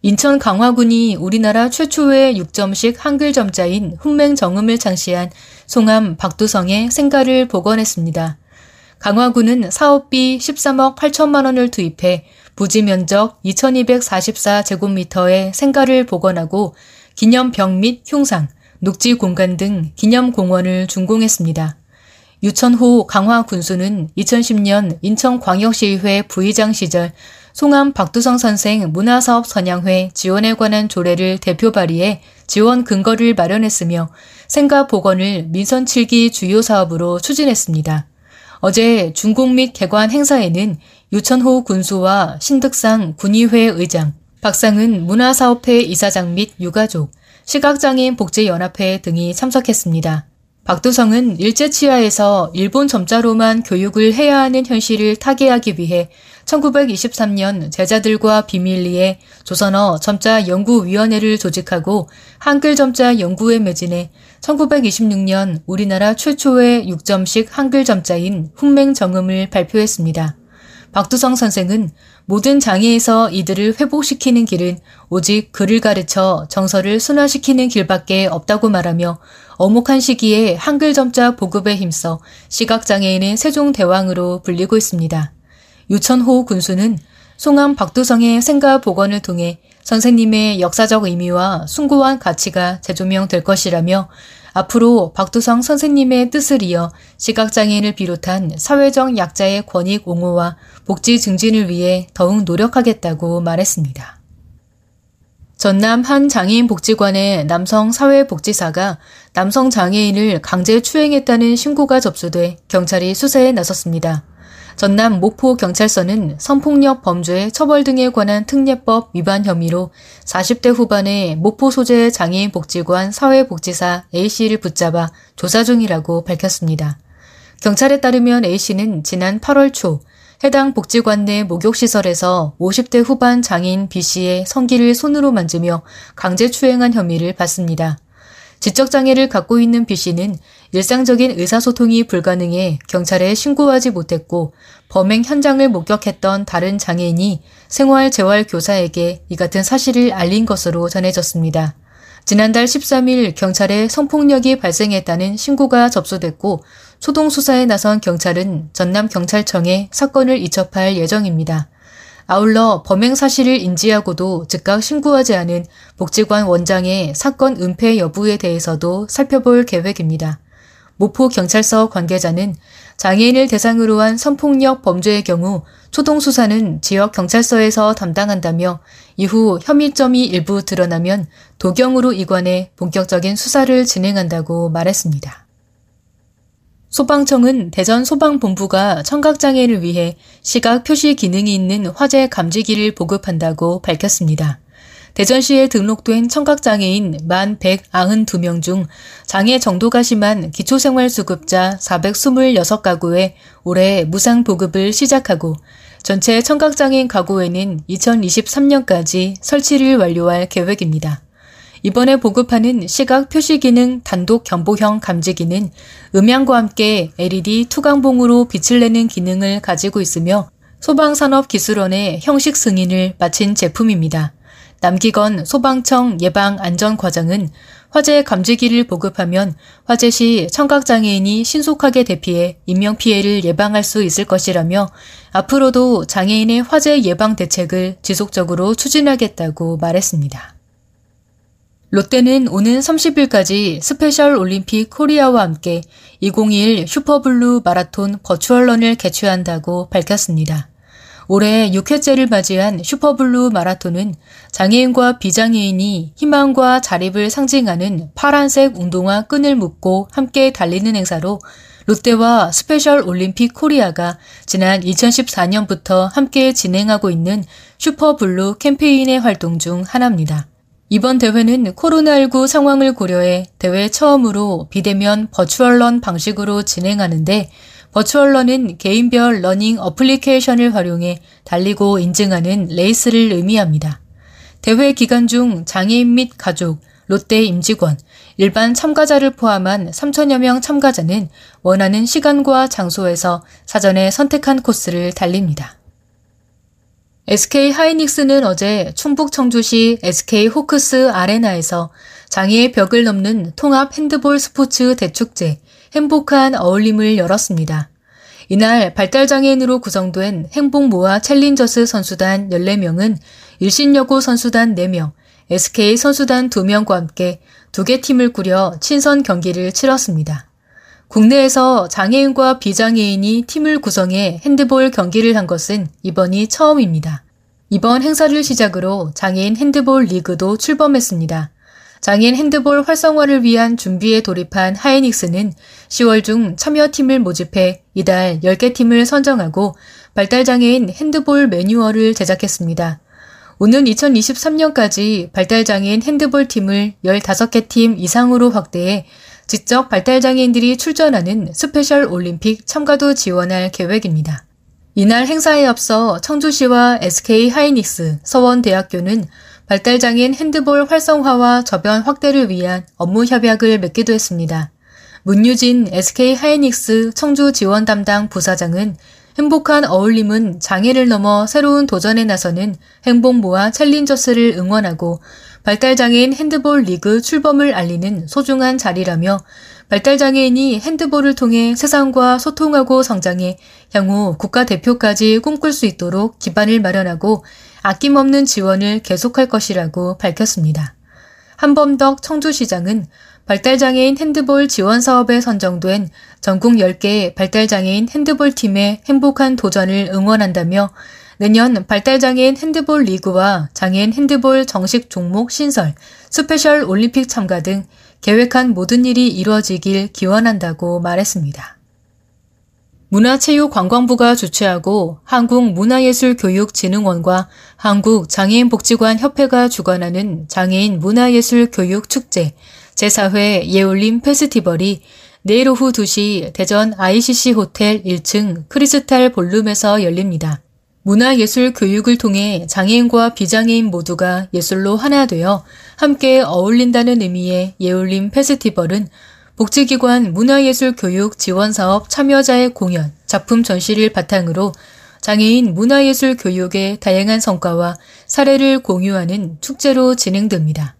인천 강화군이 우리나라 최초의 6점식 한글 점자인 훈맹 정음을 창시한 송암 박두성의 생가를 복원했습니다. 강화군은 사업비 13억 8천만 원을 투입해 부지 면적 2244제곱미터의 생가를 복원하고 기념병 및 흉상, 녹지 공간 등 기념 공원을 준공했습니다. 유천호 강화 군수는 2010년 인천광역시의회 부의장 시절 송암 박두성 선생 문화사업 선양회 지원에 관한 조례를 대표 발의해 지원 근거를 마련했으며 생가 복원을 민선 7기 주요 사업으로 추진했습니다. 어제 준공 및 개관 행사에는 유천호 군수와 신득상 군의회 의장, 박상은 문화사업회 이사장 및 유가족, 시각장애인 복지연합회 등이 참석했습니다. 박두성은 일제치하에서 일본 점자로만 교육을 해야 하는 현실을 타개하기 위해 1923년 제자들과 비밀리에 조선어 점자 연구위원회를 조직하고 한글 점자 연구에 매진해 1926년 우리나라 최초의 6점식 한글 점자인 훈맹 정음을 발표했습니다. 박두성 선생은 모든 장애에서 이들을 회복시키는 길은 오직 글을 가르쳐 정서를 순화시키는 길밖에 없다고 말하며 어목한 시기에 한글 점자 보급에 힘써 시각장애인의 세종대왕으로 불리고 있습니다. 유천호 군수는 송암 박두성의 생가 복원을 통해 선생님의 역사적 의미와 숭고한 가치가 재조명될 것이라며 앞으로 박두성 선생님의 뜻을 이어 시각장애인을 비롯한 사회적 약자의 권익 옹호와 복지 증진을 위해 더욱 노력하겠다고 말했습니다. 전남 한 장애인 복지관의 남성 사회복지사가 남성 장애인을 강제 추행했다는 신고가 접수돼 경찰이 수사에 나섰습니다. 전남 목포경찰서는 성폭력 범죄 처벌 등에 관한 특례법 위반 혐의로 40대 후반의 목포 소재 장애인 복지관 사회복지사 A씨를 붙잡아 조사 중이라고 밝혔습니다. 경찰에 따르면 A씨는 지난 8월 초 해당 복지관 내 목욕시설에서 50대 후반 장애인 B씨의 성기를 손으로 만지며 강제 추행한 혐의를 받습니다. 지적장애를 갖고 있는 B씨는 일상적인 의사소통이 불가능해 경찰에 신고하지 못했고 범행 현장을 목격했던 다른 장애인이 생활재활교사에게 이 같은 사실을 알린 것으로 전해졌습니다. 지난달 13일 경찰에 성폭력이 발생했다는 신고가 접수됐고 초동수사에 나선 경찰은 전남경찰청에 사건을 이첩할 예정입니다. 아울러 범행 사실을 인지하고도 즉각 신고하지 않은 복지관 원장의 사건 은폐 여부에 대해서도 살펴볼 계획입니다. 모포경찰서 관계자는 장애인을 대상으로 한 성폭력 범죄의 경우 초동 수사는 지역 경찰서에서 담당한다며 이후 혐의점이 일부 드러나면 도경으로 이관해 본격적인 수사를 진행한다고 말했습니다. 소방청은 대전 소방본부가 청각장애를 위해 시각 표시 기능이 있는 화재 감지기를 보급한다고 밝혔습니다. 대전시에 등록된 청각장애인 만 192명 중 장애 정도가 심한 기초생활수급자 426가구에 올해 무상 보급을 시작하고 전체 청각장애인 가구에는 2023년까지 설치를 완료할 계획입니다. 이번에 보급하는 시각 표시 기능 단독 견보형 감지기는 음향과 함께 LED 투광봉으로 빛을 내는 기능을 가지고 있으며 소방산업기술원의 형식 승인을 마친 제품입니다. 남기건 소방청 예방안전과장은 화재 감지기를 보급하면 화재 시 청각장애인이 신속하게 대피해 인명피해를 예방할 수 있을 것이라며 앞으로도 장애인의 화재 예방 대책을 지속적으로 추진하겠다고 말했습니다. 롯데는 오는 30일까지 스페셜 올림픽 코리아와 함께 2021 슈퍼블루 마라톤 virtual run을 개최한다고 밝혔습니다. 올해 6회째를 맞이한 슈퍼블루 마라톤은 장애인과 비장애인이 희망과 자립을 상징하는 파란색 운동화 끈을 묶고 함께 달리는 행사로 롯데와 스페셜 올림픽 코리아가 지난 2014년부터 함께 진행하고 있는 슈퍼블루 캠페인의 활동 중 하나입니다. 이번 대회는 코로나19 상황을 고려해 대회 처음으로 비대면 virtual run 방식으로 진행하는데 virtual run은 개인별 러닝 어플리케이션을 활용해 달리고 인증하는 레이스를 의미합니다. 대회 기간 중 장애인 및 가족, 롯데 임직원, 일반 참가자를 포함한 3천여 명 참가자는 원하는 시간과 장소에서 사전에 선택한 코스를 달립니다. SK 하이닉스는 어제 충북 청주시 SK 호크스 아레나에서 장애의 벽을 넘는 통합 핸드볼 스포츠 대축제 행복한 어울림을 열었습니다. 이날 발달장애인으로 구성된 행복모아 챌린저스 선수단 14명은 일신여고 선수단 4명, SK 선수단 2명과 함께 두 개 팀을 꾸려 친선 경기를 치렀습니다. 국내에서 장애인과 비장애인이 팀을 구성해 핸드볼 경기를 한 것은 이번이 처음입니다. 이번 행사를 시작으로 장애인 핸드볼 리그도 출범했습니다. 장애인 핸드볼 활성화를 위한 준비에 돌입한 하이닉스는 10월 중 참여팀을 모집해 이달 10개 팀을 선정하고 발달장애인 핸드볼 매뉴얼을 제작했습니다. 오는 2023년까지 발달장애인 핸드볼 팀을 15개 팀 이상으로 확대해 지적 발달장애인들이 출전하는 스페셜 올림픽 참가도 지원할 계획입니다. 이날 행사에 앞서 청주시와 SK 하이닉스, 서원대학교는 발달장애인 핸드볼 활성화와 저변 확대를 위한 업무 협약을 맺기도 했습니다. 문유진 SK 하이닉스 청주 지원 담당 부사장은 행복한 어울림은 장애를 넘어 새로운 도전에 나서는 행복모아 챌린저스를 응원하고 발달장애인 핸드볼 리그 출범을 알리는 소중한 자리라며 발달장애인이 핸드볼을 통해 세상과 소통하고 성장해 향후 국가대표까지 꿈꿀 수 있도록 기반을 마련하고 아낌없는 지원을 계속할 것이라고 밝혔습니다. 한범덕 청주시장은 발달장애인 핸드볼 지원 사업에 선정된 전국 10개 발달장애인 핸드볼 팀의 행복한 도전을 응원한다며 내년 발달장애인 핸드볼 리그와 장애인 핸드볼 정식 종목 신설, 스페셜 올림픽 참가 등 계획한 모든 일이 이루어지길 기원한다고 말했습니다. 문화체육관광부가 주최하고 한국문화예술교육진흥원과 한국장애인복지관 협회가 주관하는 장애인 문화예술교육 축제 제4회 예울림 페스티벌이 내일 오후 2시 대전 ICC 호텔 1층 크리스탈 볼룸에서 열립니다. 문화예술 교육을 통해 장애인과 비장애인 모두가 예술로 하나 되어 함께 어울린다는 의미의 예울림 페스티벌은 복지기관 문화예술 교육 지원사업 참여자의 공연, 작품 전시를 바탕으로 장애인 문화예술 교육의 다양한 성과와 사례를 공유하는 축제로 진행됩니다.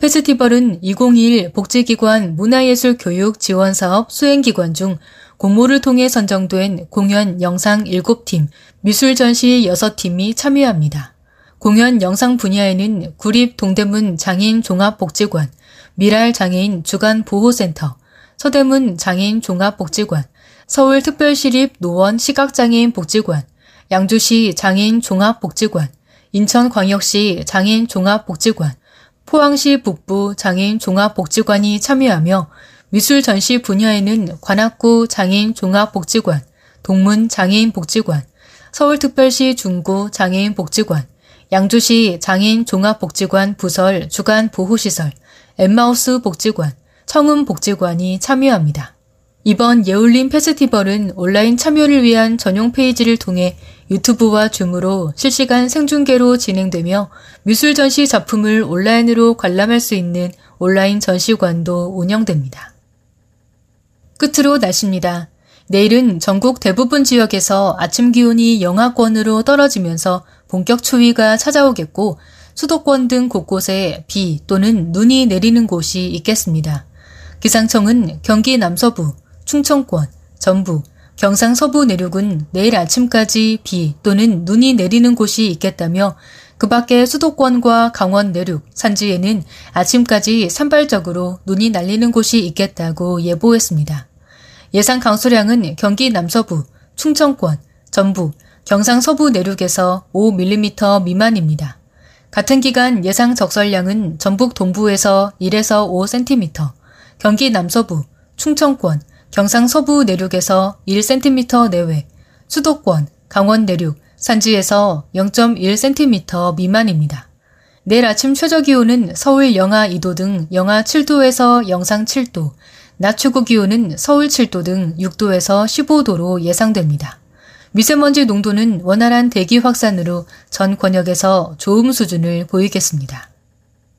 페스티벌은 2021 복지기관 문화예술 교육 지원사업 수행기관 중 공모를 통해 선정된 공연 영상 7팀, 미술 전시 6팀이 참여합니다. 공연 영상 분야에는 구립 동대문 장애인 종합복지관, 미랄 장애인 주간 보호센터, 서대문 장애인 종합복지관, 서울특별시립 노원 시각장애인 복지관, 양주시 장애인 종합복지관, 인천광역시 장애인 종합복지관, 포항시 북부 장애인 종합복지관이 참여하며 미술 전시 분야에는 관악구 장애인 종합복지관, 동문 장애인 복지관, 서울특별시 중구 장애인 복지관, 양주시 장애인 종합복지관 부설 주간 보호시설, 엠마우스 복지관, 청음 복지관이 참여합니다. 이번 예울림 페스티벌은 온라인 참여를 위한 전용 페이지를 통해 유튜브와 줌으로 실시간 생중계로 진행되며 미술 전시 작품을 온라인으로 관람할 수 있는 온라인 전시관도 운영됩니다. 끝으로 날씨입니다. 내일은 전국 대부분 지역에서 아침 기온이 영하권으로 떨어지면서 본격 추위가 찾아오겠고 수도권 등 곳곳에 비 또는 눈이 내리는 곳이 있겠습니다. 기상청은 경기 남서부, 충청권, 전북, 경상 서부 내륙은 내일 아침까지 비 또는 눈이 내리는 곳이 있겠다며 그 밖에 수도권과 강원 내륙, 산지에는 아침까지 산발적으로 눈이 날리는 곳이 있겠다고 예보했습니다. 예상 강수량은 경기 남서부, 충청권, 전북, 경상 서부 내륙에서 5mm 미만입니다. 같은 기간 예상 적설량은 전북 동부에서 1에서 5cm, 경기 남서부, 충청권, 경상 서부 내륙에서 1cm 내외, 수도권, 강원 내륙, 산지에서 0.1cm 미만입니다. 내일 아침 최저 기온은 서울 영하 2도 등 영하 7도에서 영상 7도, 낮 최고 기온은 서울 7도 등 6도에서 15도로 예상됩니다. 미세먼지 농도는 원활한 대기 확산으로 전 권역에서 좋음 수준을 보이겠습니다.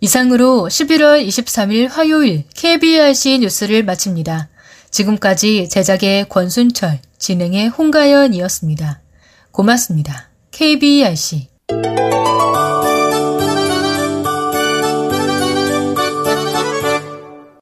이상으로 11월 23일 화요일 KBRC 뉴스를 마칩니다. 지금까지 제작의 권순철, 진행의 홍가연이었습니다. 고맙습니다. KBRC